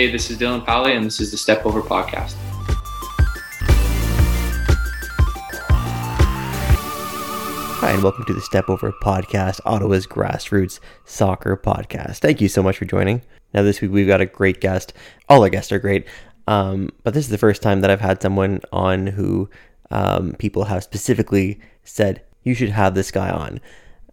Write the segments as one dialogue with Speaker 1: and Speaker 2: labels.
Speaker 1: Hey, this is Dylon Powley, and this is the Step Over Podcast.
Speaker 2: Hi, and welcome to the Step Over Podcast, Ottawa's grassroots soccer podcast. Thank you so much for joining. Now, this week we've got a great guest. All our guests are great, um, but this is the first time that I've had someone on who um, people have specifically said, you should have this guy on.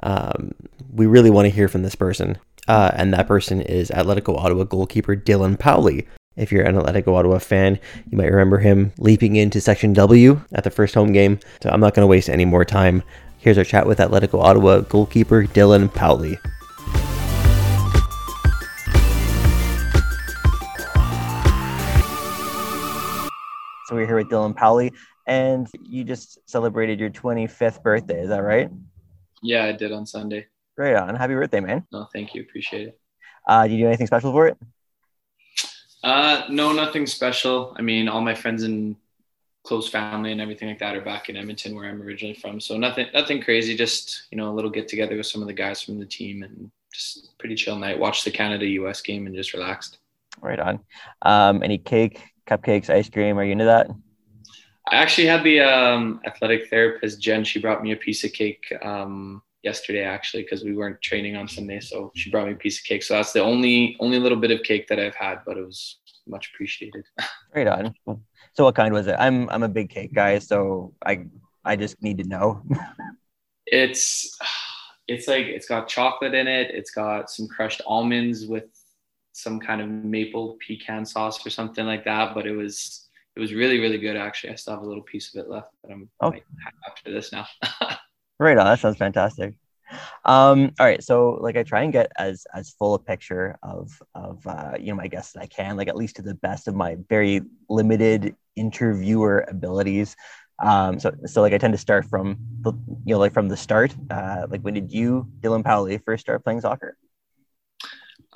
Speaker 2: Um, we really want to hear from this person. Uh, and that person is Atletico Ottawa goalkeeper Dylon Powley. If you're an Atletico Ottawa fan, you might remember him leaping into Section W at the first home game. So I'm not going to waste any more time. Here's our chat with Atletico Ottawa goalkeeper Dylon Powley. So we're here with Dylon Powley, and you just celebrated your 25th birthday. Is that right?
Speaker 1: Yeah, I did on Sunday.
Speaker 2: Right on. Happy birthday, man.
Speaker 1: No, thank you. Appreciate it.
Speaker 2: Uh, did you do anything special for it?
Speaker 1: Uh, no, nothing special. I mean, all my friends and close family and everything like that are back in Edmonton, where I'm originally from. So nothing, nothing crazy. Just you know, a little get together with some of the guys from the team, and just pretty chill night. Watch the Canada U.S. game and just relaxed.
Speaker 2: Right on. Um, any cake, cupcakes, ice cream? Are you into that?
Speaker 1: I actually had the um, athletic therapist Jen. She brought me a piece of cake um, yesterday, actually, because we weren't training on Sunday. So she brought me a piece of cake. So that's the only only little bit of cake that I've had, but it was much appreciated.
Speaker 2: Right on. So what kind was it? I'm I'm a big cake guy, so I I just need to know.
Speaker 1: it's it's like it's got chocolate in it. It's got some crushed almonds with some kind of maple pecan sauce or something like that. But it was it was really really good actually. I still have a little piece of it left, but I'm
Speaker 2: Oh.
Speaker 1: might have after this now.
Speaker 2: right on. That sounds fantastic. Um, all right, so like I try and get as as full a picture of of uh, you know my guests as I can, like at least to the best of my very limited interviewer abilities. Um, so so like I tend to start from the you know like from the start. Uh, like when did you, Dylon Powley, first start playing soccer?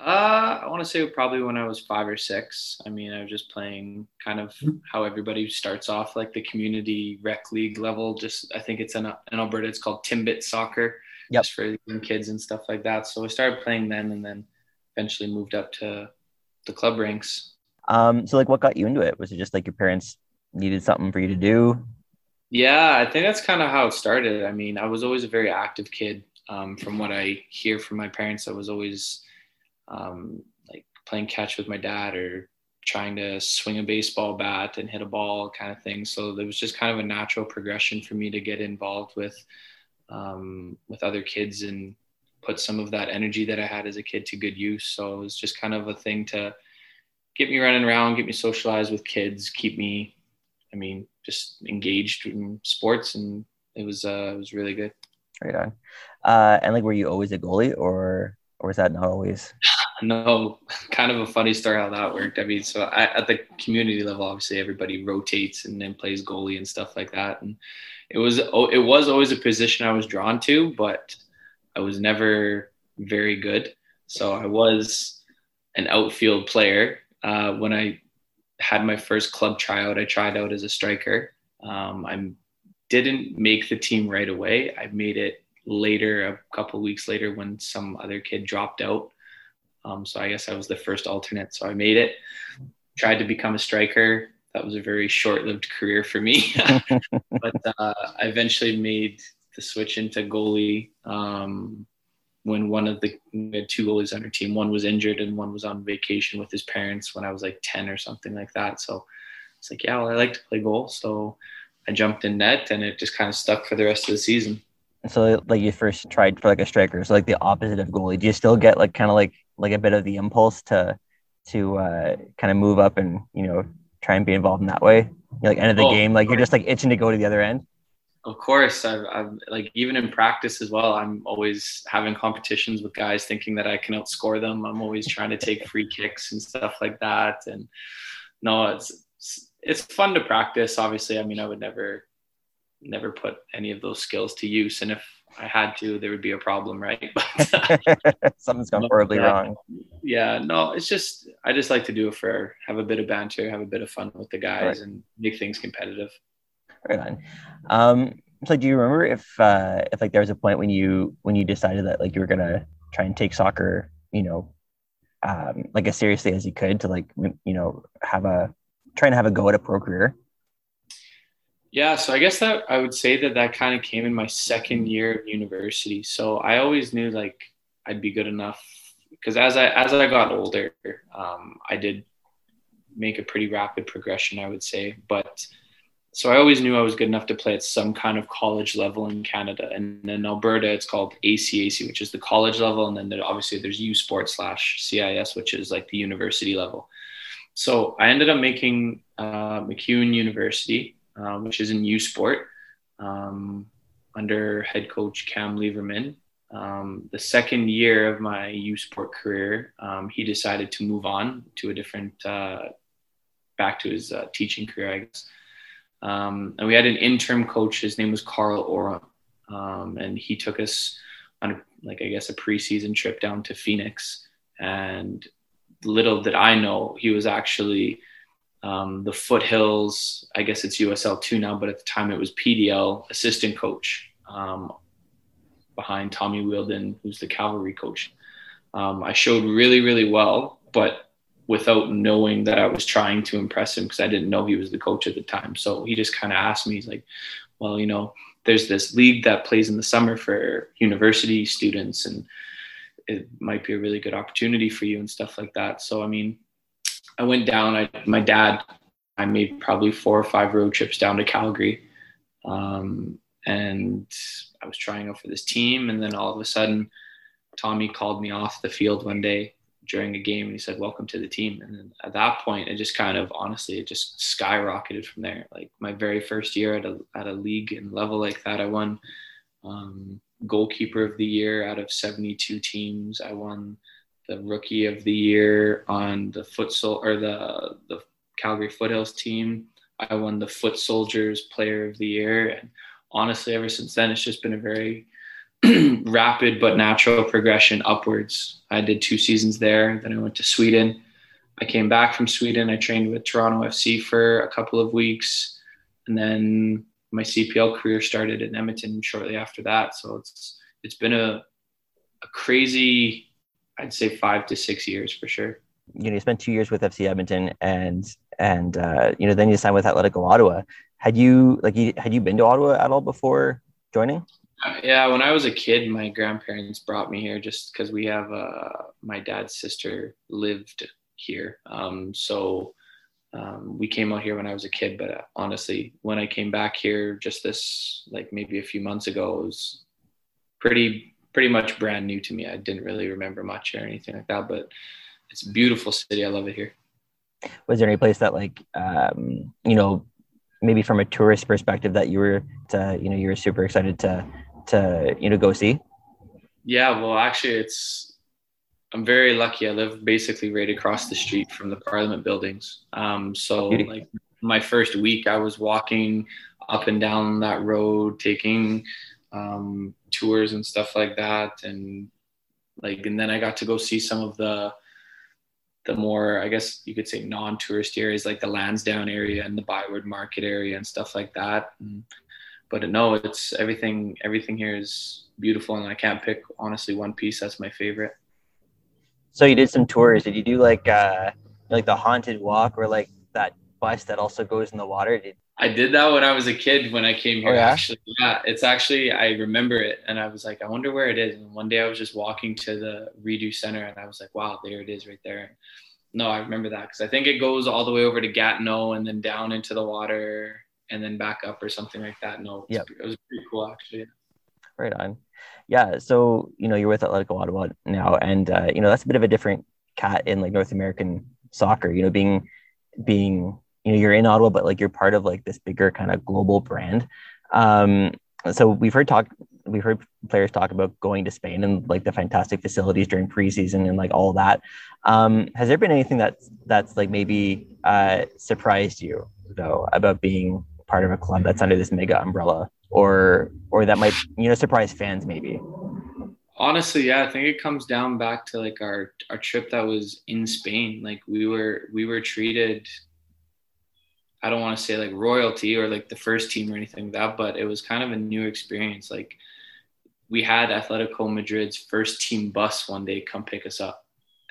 Speaker 1: Uh, I want to say probably when I was five or six. I mean, I was just playing kind of how everybody starts off, like the community rec league level. Just I think it's in, in Alberta, it's called Timbit Soccer,
Speaker 2: Yep.
Speaker 1: just for young kids and stuff like that. So I started playing then, and then eventually moved up to the club ranks.
Speaker 2: Um, so like what got you into it? Was it just like your parents needed something for you to do?
Speaker 1: Yeah, I think that's kind of how it started. I mean, I was always a very active kid. Um, from what I hear from my parents, I was always um, like playing catch with my dad or trying to swing a baseball bat and hit a ball kind of thing. So there was just kind of a natural progression for me to get involved with um, with other kids and put some of that energy that I had as a kid to good use. So it was just kind of a thing to get me running around, get me socialized with kids, keep me, I mean, just engaged in sports, and it was uh, it was really good.
Speaker 2: Right on. Uh, and like, were you always a goalie, or or was that not always?
Speaker 1: No, kind of a funny story how that worked. I mean, so I, at the community level, obviously everybody rotates and then plays goalie and stuff like that. And it was it was always a position I was drawn to, but I was never very good. So I was an outfield player. Uh, when I had my first club tryout, I tried out as a striker. Um, I didn't make the team right away. I made it later, a couple weeks later, when some other kid dropped out. Um, so I guess I was the first alternate. So I made it. Tried to become a striker. That was a very short-lived career for me, but uh, I eventually made the switch into goalie um, when one of the we had two goalies on our team. One was injured and one was on vacation with his parents when I was like ten or something like that. So it's like, yeah, well, I like to play goal, so I jumped in net, and it just kind of stuck for the rest of the season.
Speaker 2: So like you first tried for like a striker, so like the opposite of goalie. Do you still get like kind of like like a bit of the impulse to to uh, kind of move up and you know try and be involved in that way? You're like end of the
Speaker 1: Oh,
Speaker 2: game, like you're just like itching to go to the other end.
Speaker 1: Of course, I've, I've like even in practice as well. I'm always having competitions with guys, thinking that I can outscore them. I'm always trying to take free kicks and stuff like that. And no, it's it's fun to practice. Obviously, I mean, I would never never put any of those skills to use, and if I had to, there would be a problem, right?
Speaker 2: Something's gone horribly
Speaker 1: Yeah.
Speaker 2: wrong.
Speaker 1: yeah, no, it's just I just like to do it for have a bit of banter, have a bit of fun with the guys,
Speaker 2: Right.
Speaker 1: and make things competitive.
Speaker 2: Right on. Um, so do you remember if uh, if like there was a point when you when you decided that like you were gonna try and take soccer, you know, um, like as seriously as you could to like you know have a trying to have a go at a pro career?
Speaker 1: Yeah, so I guess that I would say that that kind of came in my second year of university. So I always knew like I'd be good enough because as I as I got older, um, I did make a pretty rapid progression, I would say. But so I always knew I was good enough to play at some kind of college level in Canada. And in Alberta, it's called ACAC, which is the college level. And then there, obviously there's U Sport slash CIS, which is like the university level. So I ended up making uh, MacEwan University, uh, which is in U Sport, um, under head coach Cam Leverman. Um, the second year of my U Sport career, um, he decided to move on to a different, uh, back to his uh, teaching career, I guess. Um, and we had an interim coach. His name was Carl Oram, um, and he took us on, a, like I guess, a preseason trip down to Phoenix. And little did I know, he was actually um, the Foothills. I guess it's USL two now, but at the time it was PDL assistant coach um, behind Tommy Wheeldon, who's the cavalry coach. Um, I showed really, really well, but without knowing that I was trying to impress him because I didn't know he was the coach at the time. So he just kind of asked me, he's like, well, you know, there's this league that plays in the summer for university students and it might be a really good opportunity for you and stuff like that. So, I mean, I went down, I, my dad, I made probably four or five road trips down to Calgary. Um, and I was trying out for this team. And then all of a sudden, Tommy called me off the field one day during a game and he said welcome to the team and then at that point it just kind of honestly it just skyrocketed from there like my very first year at a, at a league and level like that i won um, goalkeeper of the year out of 72 teams i won the rookie of the year on the futsal or the the calgary foothills team i won the foot soldiers player of the year and honestly ever since then it's just been a very rapid but natural progression upwards. I did two seasons there. Then I went to Sweden. I came back from Sweden. I trained with Toronto FC for a couple of weeks. And then my CPL career started in Edmonton shortly after that. So it's it's been a, a crazy, I'd say five to six years for sure.
Speaker 2: You know, you spent two years with FC Edmonton and and uh, you know, then you signed with Atletico Ottawa. Had you like you had you been to Ottawa at all before joining?
Speaker 1: Yeah, when I was a kid, my grandparents brought me here just because we have uh, my dad's sister lived here. Um, so um, we came out here when I was a kid. But uh, honestly, when I came back here, just this like maybe a few months ago, it was pretty pretty much brand new to me. I didn't really remember much or anything like that. But it's a beautiful city. I love it here.
Speaker 2: Was there any place that like um, you know maybe from a tourist perspective that you were to, you know you were super excited to to you know go see?
Speaker 1: Yeah, well, actually, it's I'm very lucky. I live basically right across the street from the Parliament buildings. Um, so like my first week, I was walking up and down that road, taking um, tours and stuff like that, and like, and then I got to go see some of the the more, I guess you could say, non-tourist areas like the Lansdowne area and the Byward Market area and stuff like that. And but no, it's everything. Everything here is beautiful, and I can't pick honestly one piece that's my favorite.
Speaker 2: So you did some tours. Did you do like uh like the haunted walk or like that bus that also goes in the water? Did
Speaker 1: I did that when I was a kid when I came here. Oh, yeah? Actually, yeah, it's actually I remember it, and I was like, I wonder where it is. And one day I was just walking to the Rideau Center, and I was like, Wow, there it is, right there. No, I remember that because I think it goes all the way over to Gatineau and then down into the water and then back up or something like that. No, yeah, it was pretty cool actually.
Speaker 2: Right on. Yeah, so you know you're with Atletico Ottawa now, and uh, you know that's a bit of a different cat in like North American soccer. You know, being being you know you're in Ottawa, but like you're part of like this bigger kind of global brand. Um, so we've heard talk we've heard players talk about going to Spain and like the fantastic facilities during preseason and like all that. Um, has there been anything that's that's like maybe uh, surprised you though about being part of a club that's under this mega umbrella or or that might you know surprise fans maybe
Speaker 1: honestly yeah i think it comes down back to like our our trip that was in spain like we were we were treated i don't want to say like royalty or like the first team or anything like that but it was kind of a new experience like we had atletico madrid's first team bus one day come pick us up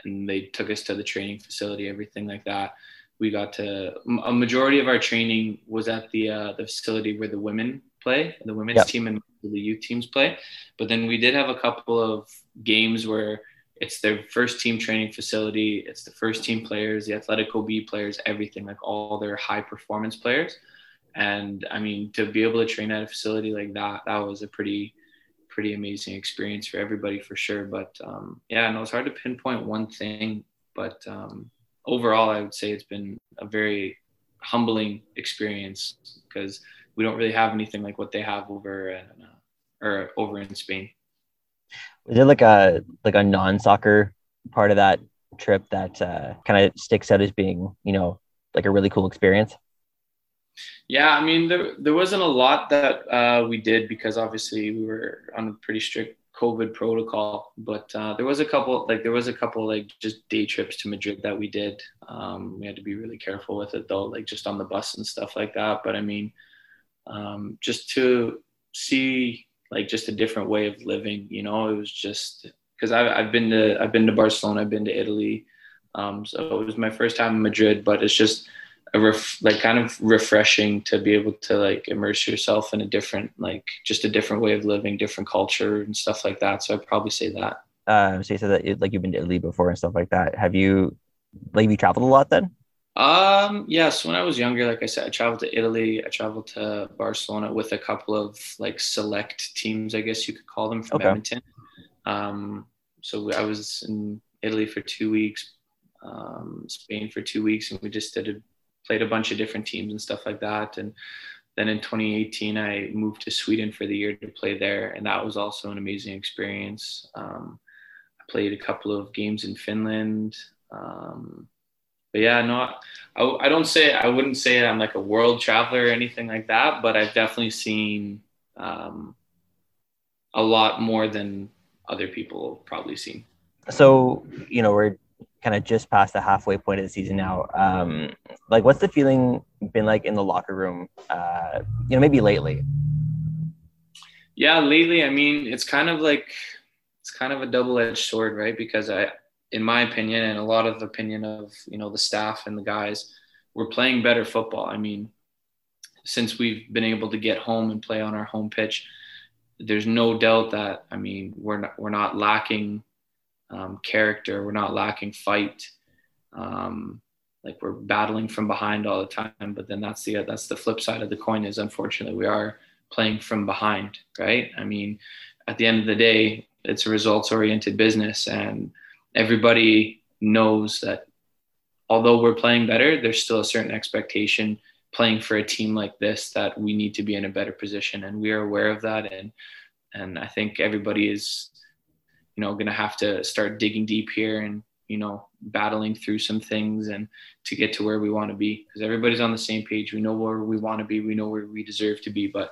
Speaker 1: and they took us to the training facility, everything like that. We got to a majority of our training was at the uh, the facility where the women play, the women's yep. team and the youth teams play. But then we did have a couple of games where it's their first team training facility. It's the first team players, the Atletico B players, everything like all their high performance players. And I mean, to be able to train at a facility like that, that was a pretty pretty amazing experience for everybody for sure. But um, yeah, no, it's hard to pinpoint one thing, but um, overall, I would say it's been a very humbling experience because we don't really have anything like what they have over in, uh, or over in Spain.
Speaker 2: Was there like a like a non-soccer part of that trip that uh, kind of sticks out as being, you know, like a really cool experience?
Speaker 1: Yeah, I mean, there there wasn't a lot that uh, we did because obviously we were on a pretty strict COVID protocol. But uh, there was a couple, like there was a couple, like just day trips to Madrid that we did. Um, we had to be really careful with it though, like just on the bus and stuff like that. But I mean, um, just to see like just a different way of living, you know, it was just because I've been to I've been to Barcelona, I've been to Italy. Um, so it was my first time in Madrid, but it's just a ref, like kind of refreshing to be able to like immerse yourself in a different like just a different way of living different culture and stuff like that so i'd probably say that.
Speaker 2: Uh so you said that like you've been to italy before and stuff like that. Have you like have you traveled a lot then
Speaker 1: um yes when i was younger like i said i traveled to italy i traveled to barcelona with a couple of like select teams i guess you could call them from okay. edmonton um so i was in italy for two weeks um, Spain for two weeks, and we just did a played a bunch of different teams and stuff like that. And then in 2018, I moved to Sweden for the year to play there, and that was also an amazing experience. Um, I played a couple of games in Finland. Um, but yeah, no, I, I don't say I wouldn't say I'm like a world traveler or anything like that, but I've definitely seen um, a lot more than other people probably seen.
Speaker 2: So you know we're kind of just past the halfway point of the season now. Um, like, what's the feeling been like in the locker room? Uh, you know, maybe lately.
Speaker 1: Yeah, lately, I mean, it's kind of like it's kind of a double-edged sword, right? Because I, in my opinion, and a lot of the opinion of you know the staff and the guys, we're playing better football. I mean, since we've been able to get home and play on our home pitch, there's no doubt that I mean we're not we're not lacking um, character. We're not lacking fight. Um, like we're battling from behind all the time. But then that's the that's the flip side of the coin. Is unfortunately we are playing from behind, right? I mean, at the end of the day, it's a results oriented business, and everybody knows that although we're playing better, there's still a certain expectation playing for a team like this that we need to be in a better position, and we are aware of that. And and I think everybody is you know going to have to start digging deep here and you know battling through some things and to get to where we want to be because everybody's on the same page we know where we want to be we know where we deserve to be but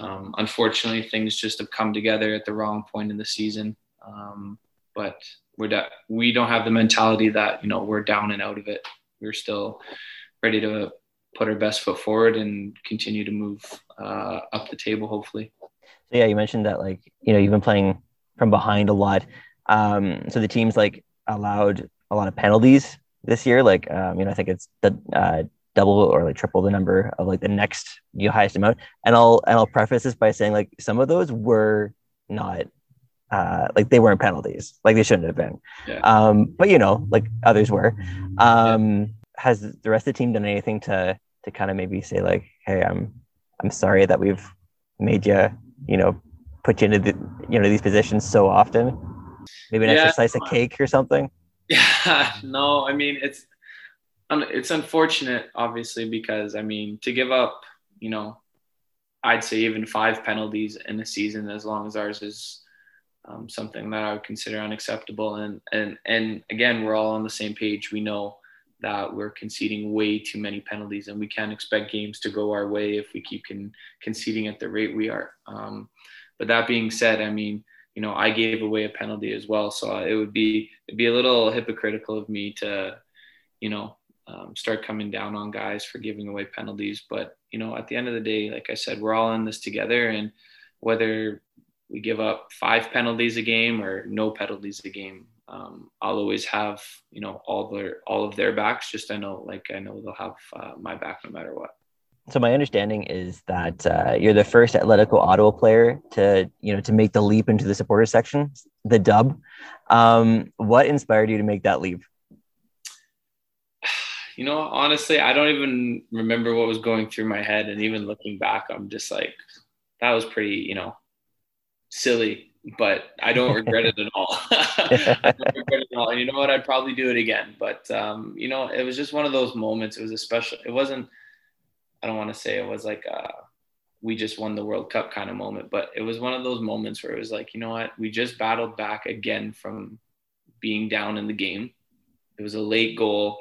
Speaker 1: um, unfortunately things just have come together at the wrong point in the season um, but we're da- we don't have the mentality that you know we're down and out of it we're still ready to put our best foot forward and continue to move uh, up the table hopefully
Speaker 2: so yeah you mentioned that like you know you've been playing from behind a lot. Um, so the team's like allowed a lot of penalties this year. Like, um, you know, I think it's the uh, double or like triple the number of like the next you highest amount. And I'll and I'll preface this by saying like some of those were not uh, like they weren't penalties, like they shouldn't have been. Yeah. Um, but you know, like others were. Um, yeah. Has the rest of the team done anything to to kind of maybe say like, hey, I'm I'm sorry that we've made you, you know, put you into the, you know these positions so often? Maybe an yeah. extra slice of cake or something.
Speaker 1: Yeah, no, I mean it's it's unfortunate, obviously, because I mean to give up, you know, I'd say even five penalties in a season, as long as ours is um, something that I would consider unacceptable. And and and again, we're all on the same page. We know that we're conceding way too many penalties, and we can't expect games to go our way if we keep con- conceding at the rate we are. Um, but that being said, I mean, you know, I gave away a penalty as well, so it would be it'd be a little hypocritical of me to, you know, um, start coming down on guys for giving away penalties. But you know, at the end of the day, like I said, we're all in this together, and whether we give up five penalties a game or no penalties a game, um, I'll always have you know all their all of their backs. Just I know like I know they'll have uh, my back no matter what.
Speaker 2: So my understanding is that uh, you're the first Atletico Ottawa player to you know to make the leap into the supporter section, the dub. Um, what inspired you to make that leap?
Speaker 1: You know, honestly, I don't even remember what was going through my head, and even looking back, I'm just like, that was pretty, you know, silly but I don't regret it at all. I don't regret it at all. And you know what? I'd probably do it again. But um, you know, it was just one of those moments. It was a special. It wasn't. I don't want to say it was like uh, we just won the World Cup kind of moment, but it was one of those moments where it was like, you know what? We just battled back again from being down in the game. It was a late goal.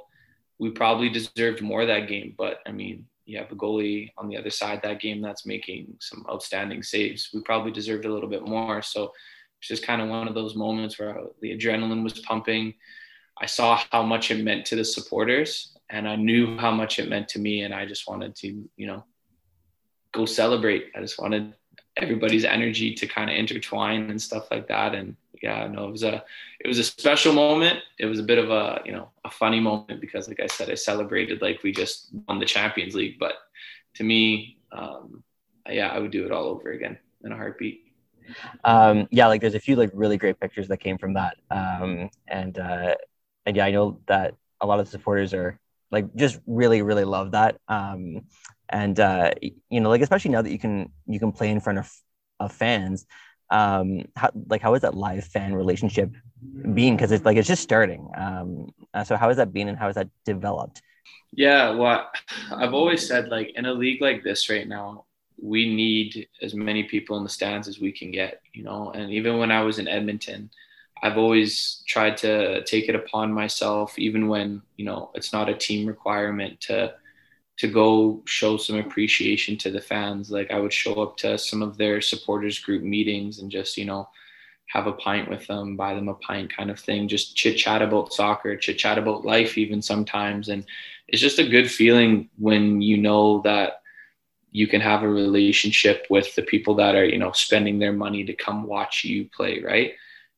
Speaker 1: We probably deserved more that game, but I mean, you have a goalie on the other side that game that's making some outstanding saves. We probably deserved a little bit more. So it's just kind of one of those moments where the adrenaline was pumping. I saw how much it meant to the supporters and I knew how much it meant to me. And I just wanted to, you know, go celebrate. I just wanted everybody's energy to kind of intertwine and stuff like that. And yeah, no, it was a it was a special moment. It was a bit of a you know a funny moment because, like I said, I celebrated like we just won the Champions League. But to me, um, yeah, I would do it all over again in a heartbeat.
Speaker 2: Um, yeah, like there's a few like really great pictures that came from that, um, and uh, and yeah, I know that a lot of the supporters are like just really really love that. Um, and uh, you know, like especially now that you can you can play in front of of fans um how like how is that live fan relationship being? Because it's like it's just starting um uh, so how has that been and how has that developed?
Speaker 1: Yeah well i've always said like in a league like this right now we need as many people in the stands as we can get you know? And even when i was in edmonton i've always tried to take it upon myself even when you know it's not a team requirement to to go show some appreciation to the fans. Like I would show up to some of their supporters group meetings and just, you know, have a pint with them, buy them a pint kind of thing, just chit chat about soccer, chit chat about life even sometimes. And it's just a good feeling when you know that you can have a relationship with the people that are, you know, spending their money to come watch you play, right?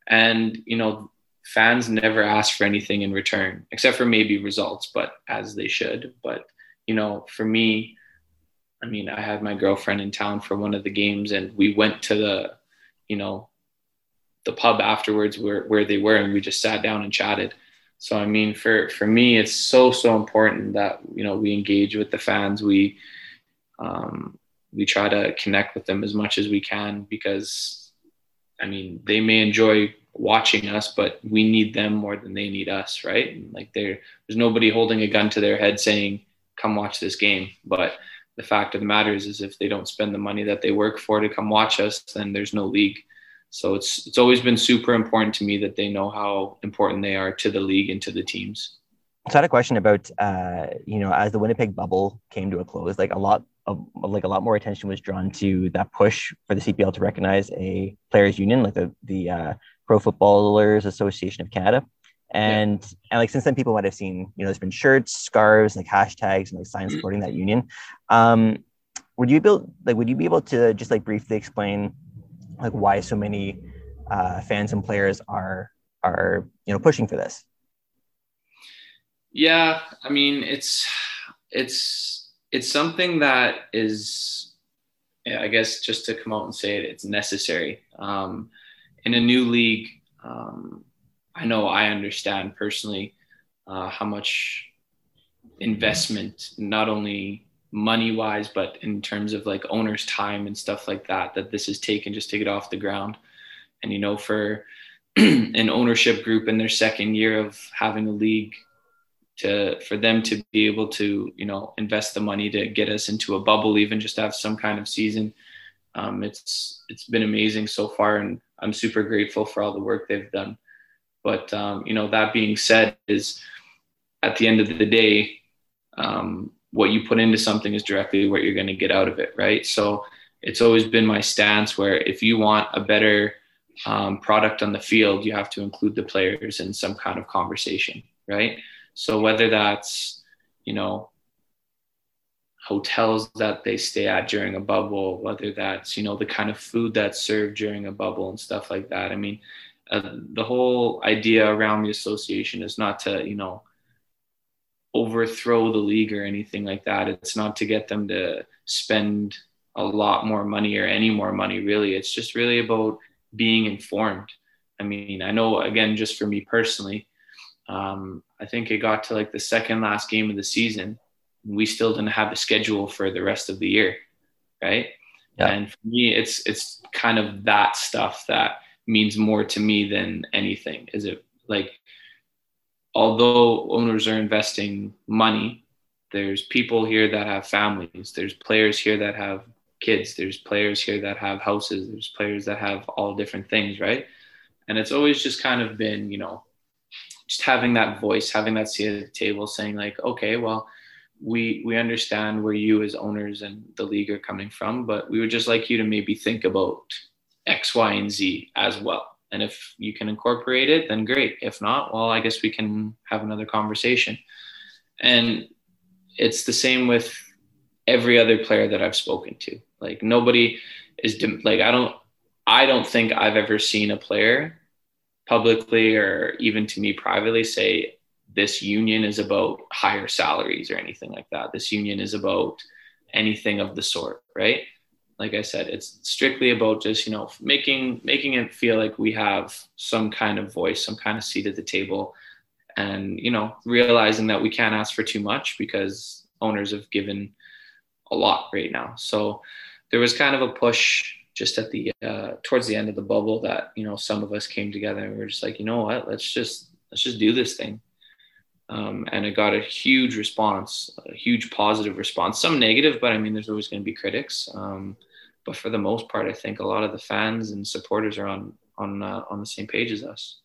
Speaker 1: And, you know, fans never ask for anything in return, except for maybe results, but as they should. But you know, for me, I mean, I had my girlfriend in town for one of the games and we went to the, you know, the pub afterwards where, where they were and we just sat down and chatted. So, I mean, for, for me, it's so, so important that, you know, we engage with the fans. We, um, we try to connect with them as much as we can because, I mean, they may enjoy watching us, but we need them more than they need us, right? Like there's nobody holding a gun to their head saying, come watch this game. But the fact of the matter is, is if they don't spend the money that they work for to come watch us, then there's no league. So it's it's always been super important to me that they know how important they are to the league and to the teams.
Speaker 2: So I had a question about, uh, you know, as the Winnipeg bubble came to a close, like a lot of, like a lot more attention was drawn to that push for the CPL to recognize a players' union, like the the uh, Pro Footballers Association of Canada. And yeah. and like since then, people might have seen, you know, there's been shirts, scarves, like hashtags, and like signs mm-hmm. supporting that union. Um, would you be able, like, would you be able to just like briefly explain, like, why so many uh, fans and players are are you know pushing for this?
Speaker 1: Yeah, I mean, it's it's it's something that is, yeah, I guess, just to come out and say it, it's necessary. Um, in a new league, um, I know I understand personally uh, how much investment, not only money wise, but in terms of like owner's time and stuff like that, that this has taken just to get off the ground. And, you know, for an ownership group in their second year of having a league to, for them to be able to, you know, invest the money to get us into a bubble, even just have some kind of season. Um, it's, it's been amazing so far. And I'm super grateful for all the work they've done. But um, you know, that being said, is at the end of the day, um, what you put into something is directly what you're going to get out of it, right? So it's always been my stance where if you want a better um, product on the field, you have to include the players in some kind of conversation, right? So whether that's you know hotels that they stay at during a bubble, whether that's you know the kind of food that's served during a bubble and stuff like that. I mean, uh, the whole idea around the association is not to you know overthrow the league or anything like that. It's not to get them to spend a lot more money or any more money really. It's just really about being informed. I mean, I know again, just for me personally, um, I think it got to like the second last game of the season. We still didn't have a schedule for the rest of the year, right? Yeah. And for me, it's it's kind of that stuff that means more to me than anything. Is it like, although owners are investing money, there's people here that have families. There's players here that have kids. There's players here that have houses. There's players that have all different things, right? And it's always just kind of been, you know, just having that voice, having that seat at the table, saying like, okay, well, we we understand where you as owners and the league are coming from, but we would just like you to maybe think about X, Y, and Z as well. And if you can incorporate it, then great. If not, well, I guess we can have another conversation. And it's the same with every other player that I've spoken to. Like nobody is like I don't I don't think I've ever seen a player publicly or even to me privately say this union is about higher salaries or anything like that. This union is about anything of the sort, right? Like I said, it's strictly about just, you know, making making it feel like we have some kind of voice, some kind of seat at the table and, you know, realizing that we can't ask for too much because owners have given a lot right now. So there was kind of a push just at the uh, towards the end of the bubble that you know some of us came together and we are just like you know what let's just let's just do this thing um, and it got a huge response a huge positive response. Some negative but i mean there's always going to be critics. Um, but for the most part i think a lot of the fans and supporters are on on uh, on the same page as us.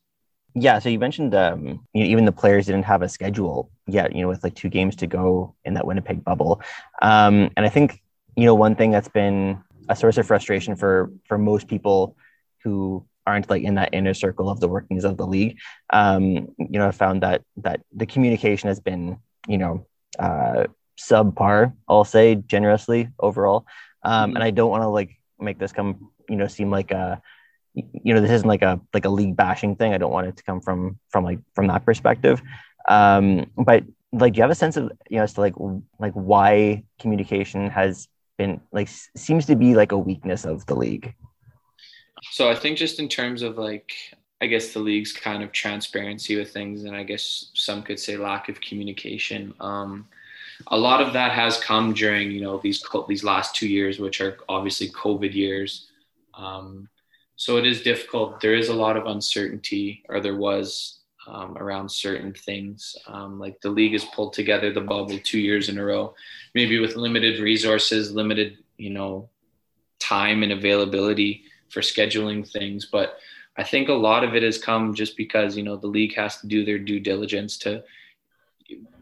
Speaker 2: Yeah so you mentioned um, you know, even the players didn't have a schedule yet you know with like two games to go in that winnipeg bubble. Um, and i think you know one thing that's been a source of frustration for for most people who aren't like in that inner circle of the workings of the league. Um, you know, I found that that the communication has been, you know, uh, subpar. I'll say generously overall. Um, and I don't want to like make this come, you know, seem like a, you know, this isn't like a like a league bashing thing. I don't want it to come from from like from that perspective. Um, but like, do you have a sense of you know as to like like why communication has been like seems to be like a weakness of the league.
Speaker 1: So I think just in terms of like I guess the league's kind of transparency with things, and I guess some could say lack of communication. Um, a lot of that has come during you know these these last two years, which are obviously COVID years. Um, so it is difficult. There is a lot of uncertainty, or there was um, around certain things. Um, like the league has pulled together the bubble two years in a row, maybe with limited resources, limited, you know, time and availability for scheduling things. But I think a lot of it has come just because, you know, the league has to do their due diligence to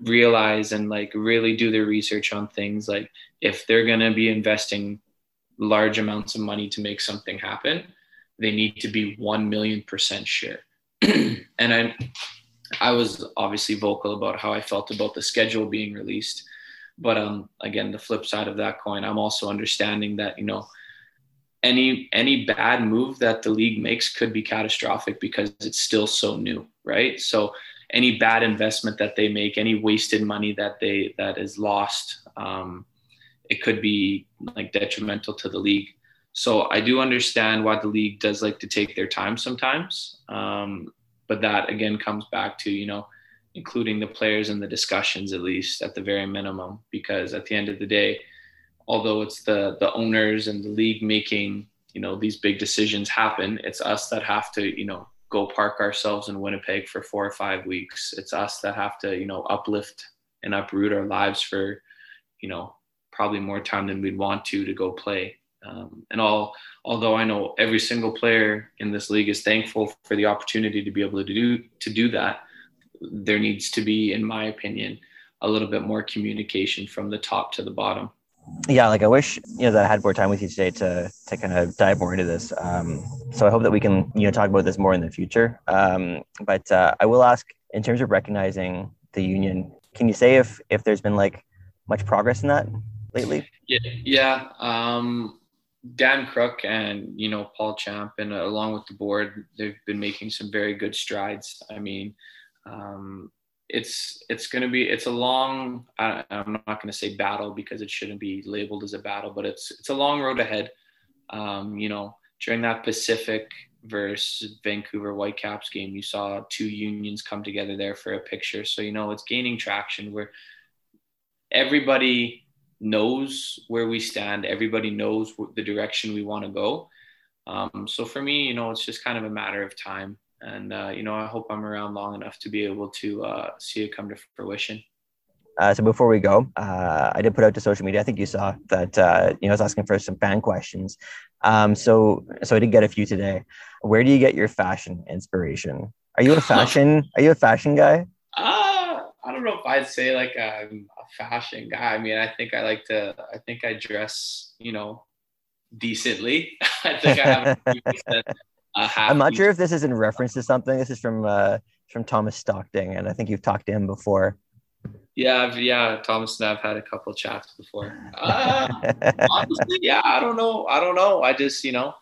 Speaker 1: realize and like really do their research on things. Like if they're going to be investing large amounts of money to make something happen, they need to be 1 million percent sure and I, I was obviously vocal about how I felt about the schedule being released. But um, again, the flip side of that coin, I'm also understanding that you know any any bad move that the league makes could be catastrophic because it's still so new, right? So any bad investment that they make, any wasted money that they that is lost, um, it could be like detrimental to the league. So I do understand why the league does like to take their time sometimes. Um, but that again comes back to, you know, including the players in the discussions at least at the very minimum, because at the end of the day, although it's the the owners and the league making, you know, these big decisions happen, it's us that have to, you know, go park ourselves in Winnipeg for four or five weeks. It's us that have to, you know, uplift and uproot our lives for, you know, probably more time than we'd want to to go play. Um, and all, although I know every single player in this league is thankful for the opportunity to be able to do to do that, there needs to be, in my opinion, a little bit more communication from the top to the bottom.
Speaker 2: Yeah, like I wish you know that I had more time with you today to to kind of dive more into this. Um, so I hope that we can you know talk about this more in the future. Um, but uh, I will ask in terms of recognizing the union. Can you say if if there's been like much progress in that lately?
Speaker 1: Yeah, yeah. Um, Dan Crook and you know Paul Champ and uh, along with the board, they've been making some very good strides. I mean, um, it's it's going to be it's a long. I, am not going to say battle because it shouldn't be labeled as a battle, but it's it's a long road ahead. Um, you know, during that Pacific versus Vancouver Whitecaps game, you saw two unions come together there for a picture. So you know it's gaining traction where everybody knows where we stand. Everybody knows the direction we want to go. Um, so for me, you know, it's just kind of a matter of time. And, uh, you know, I hope I'm around long enough to be able to uh, see it come to fruition.
Speaker 2: Uh, so before we go, uh, I did put out to social media. I think you saw that. Uh, you know, I was asking for some fan questions. Um, so, so I did get a few today. Where do you get your fashion inspiration? Are you a fashion? are you a fashion guy?
Speaker 1: Uh, I don't know if I'd say like I'm a fashion guy. I mean, I think I like to. I think I dress, you know, decently. I think I have.
Speaker 2: I'm not sure if this is in reference to something. This is from uh, from Thomas Stockton, and I think you've talked to him before.
Speaker 1: Yeah, I've, yeah, Thomas and I've had a couple chats before. Uh, honestly, yeah, I don't know. I don't know. I just, you know,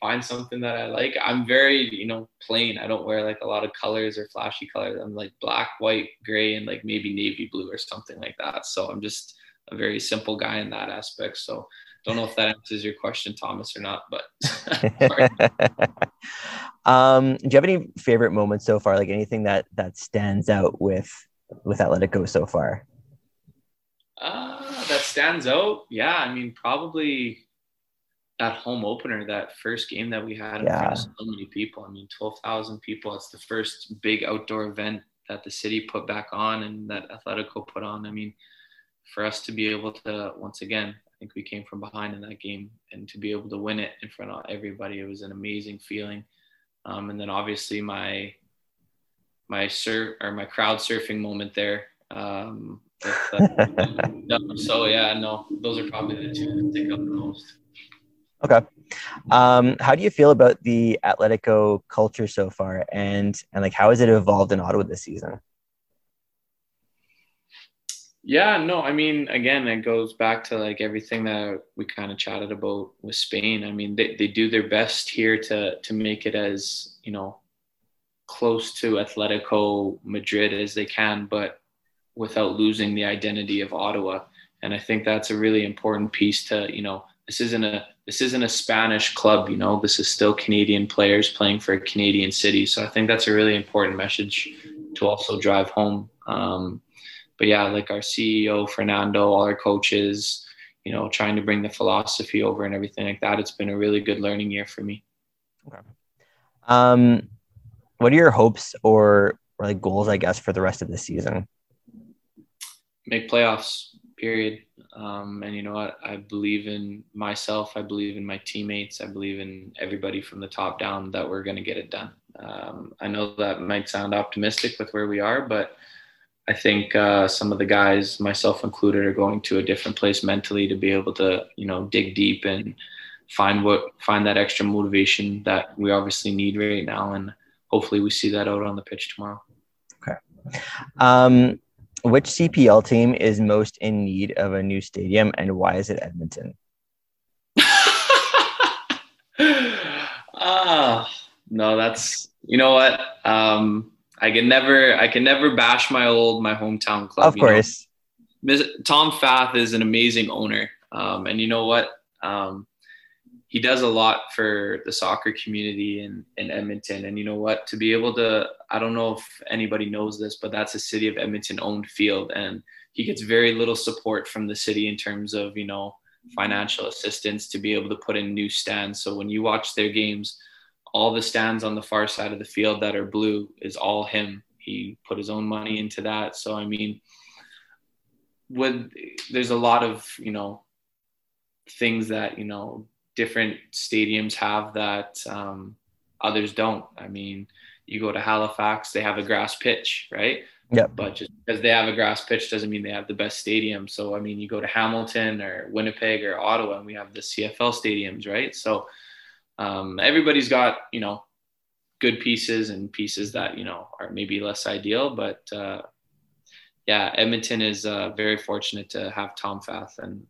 Speaker 1: find something that I like. I'm very, you know, plain. I don't wear like a lot of colors or flashy colors. I'm like black, white, gray, and like maybe navy blue or something like that. So I'm just a very simple guy in that aspect. So don't know if that answers your question, Thomas, or not, but.
Speaker 2: um, do you have any favorite moments so far? Like anything that that stands out with with Atletico so far?
Speaker 1: Uh, that stands out. Yeah, I mean, probably that home opener, that first game that we had in yeah. front of so many people. I mean, 12,000 people. It's the first big outdoor event that the city put back on and that Atletico put on. I mean, for us to be able to, once again, think we came from behind in that game and to be able to win it in front of everybody, it was an amazing feeling. Um, and then obviously my, my surf or my crowd surfing moment there. Um, uh, so yeah, no, those are probably the two that stick out the most.
Speaker 2: Okay. Um, how do you feel about the Atletico culture so far, and and like how has it evolved in Ottawa this season?
Speaker 1: Yeah, no, I mean, again, it goes back to like everything that we kind of chatted about with Spain. I mean, they, they do their best here to to make it as you know close to Atletico Madrid as they can, but without losing the identity of Ottawa. And I think that's a really important piece to you know this isn't a this isn't a Spanish club, you know, this is still Canadian players playing for a Canadian city. So I think that's a really important message to also drive home. Um, but yeah, like our CEO, Fernando, all our coaches, you know, trying to bring the philosophy over and everything like that. It's been a really good learning year for me.
Speaker 2: Okay. Um, what are your hopes or, or like goals, I guess, for the rest of the season?
Speaker 1: Make playoffs, period. Um, and you know what? I believe in myself. I believe in my teammates. I believe in everybody from the top down that we're going to get it done. Um, I know that might sound optimistic with where we are, but I think uh, some of the guys, myself included, are going to a different place mentally to be able to, you know, dig deep and find what find that extra motivation that we obviously need right now, and hopefully we see that out on the pitch tomorrow.
Speaker 2: Okay. Um, which CPL team is most in need of a new stadium and why is it Edmonton?
Speaker 1: Ah, no, that's you know what? Um, I can never I can never bash my old my hometown club.
Speaker 2: Of course.
Speaker 1: Know? Tom Fath is an amazing owner. Um, and you know what? Um, he does a lot for the soccer community in, in Edmonton. And you know what? To be able to, I don't know if anybody knows this, but that's a city of Edmonton owned field. And he gets very little support from the city in terms of, you know, financial assistance to be able to put in new stands. So when you watch their games, all the stands on the far side of the field that are blue is all him. He put his own money into that. So, I mean, with, there's a lot of, you know, things that, you know, different stadiums have that um, others don't. I mean, you go to Halifax, they have a grass pitch, right?
Speaker 2: Yeah.
Speaker 1: But just because they have a grass pitch doesn't mean they have the best stadium. So I mean, you go to Hamilton or Winnipeg or Ottawa, and we have the CFL stadiums, right? So um, everybody's got you know good pieces and pieces that you know are maybe less ideal, but uh, yeah, Edmonton is uh, very fortunate to have Tom Fath and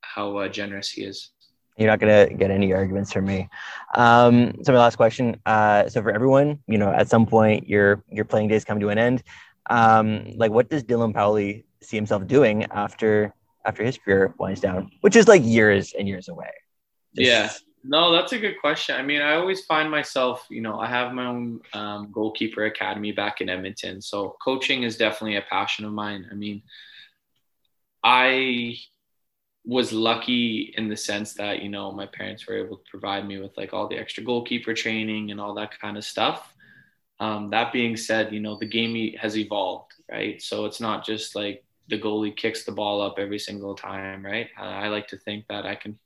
Speaker 1: how uh, generous he is.
Speaker 2: You're not gonna get any arguments from me. Um, so my last question. Uh, so for everyone, you know, at some point your your playing days come to an end. Um, like, what does Dylon Powley see himself doing after after his career winds down, which is like years and years away?
Speaker 1: Just... yeah, no, that's a good question. I mean, I always find myself, you know, I have my own um, goalkeeper academy back in Edmonton, so coaching is definitely a passion of mine. I mean, I was lucky in the sense that you know my parents were able to provide me with like all the extra goalkeeper training and all that kind of stuff um, that being said you know the game has evolved right so it's not just like the goalie kicks the ball up every single time right i like to think that i can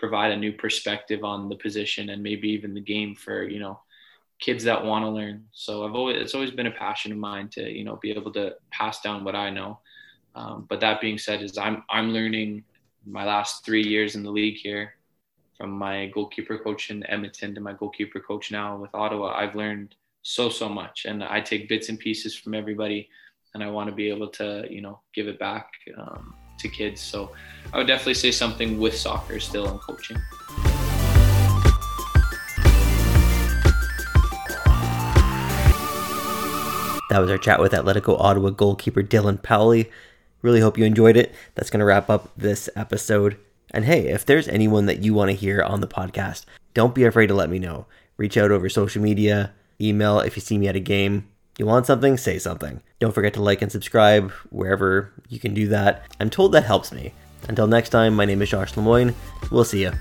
Speaker 1: provide a new perspective on the position and maybe even the game for you know kids that want to learn. So i've always it's always been a passion of mine to you know be able to pass down what i know. Um, but that being said is i'm i'm learning my last three years in the league here, from my goalkeeper coach in Edmonton to my goalkeeper coach now with Ottawa, I've learned so so much, and I take bits and pieces from everybody, and I want to be able to you know give it back. Um, to kids. So I would definitely say something with soccer still and coaching. That was our chat with Atletico Ottawa goalkeeper Dylon Powley. Really hope you enjoyed it. That's going to wrap up this episode. And hey, if there's anyone that you want to hear on the podcast, don't be afraid to let me know. Reach out over social media, email if you see me at a game. You want something? Say something. Don't forget to like and subscribe wherever you can do that. I'm told that helps me. Until next time, my name is Josh Lemoyne. We'll see you.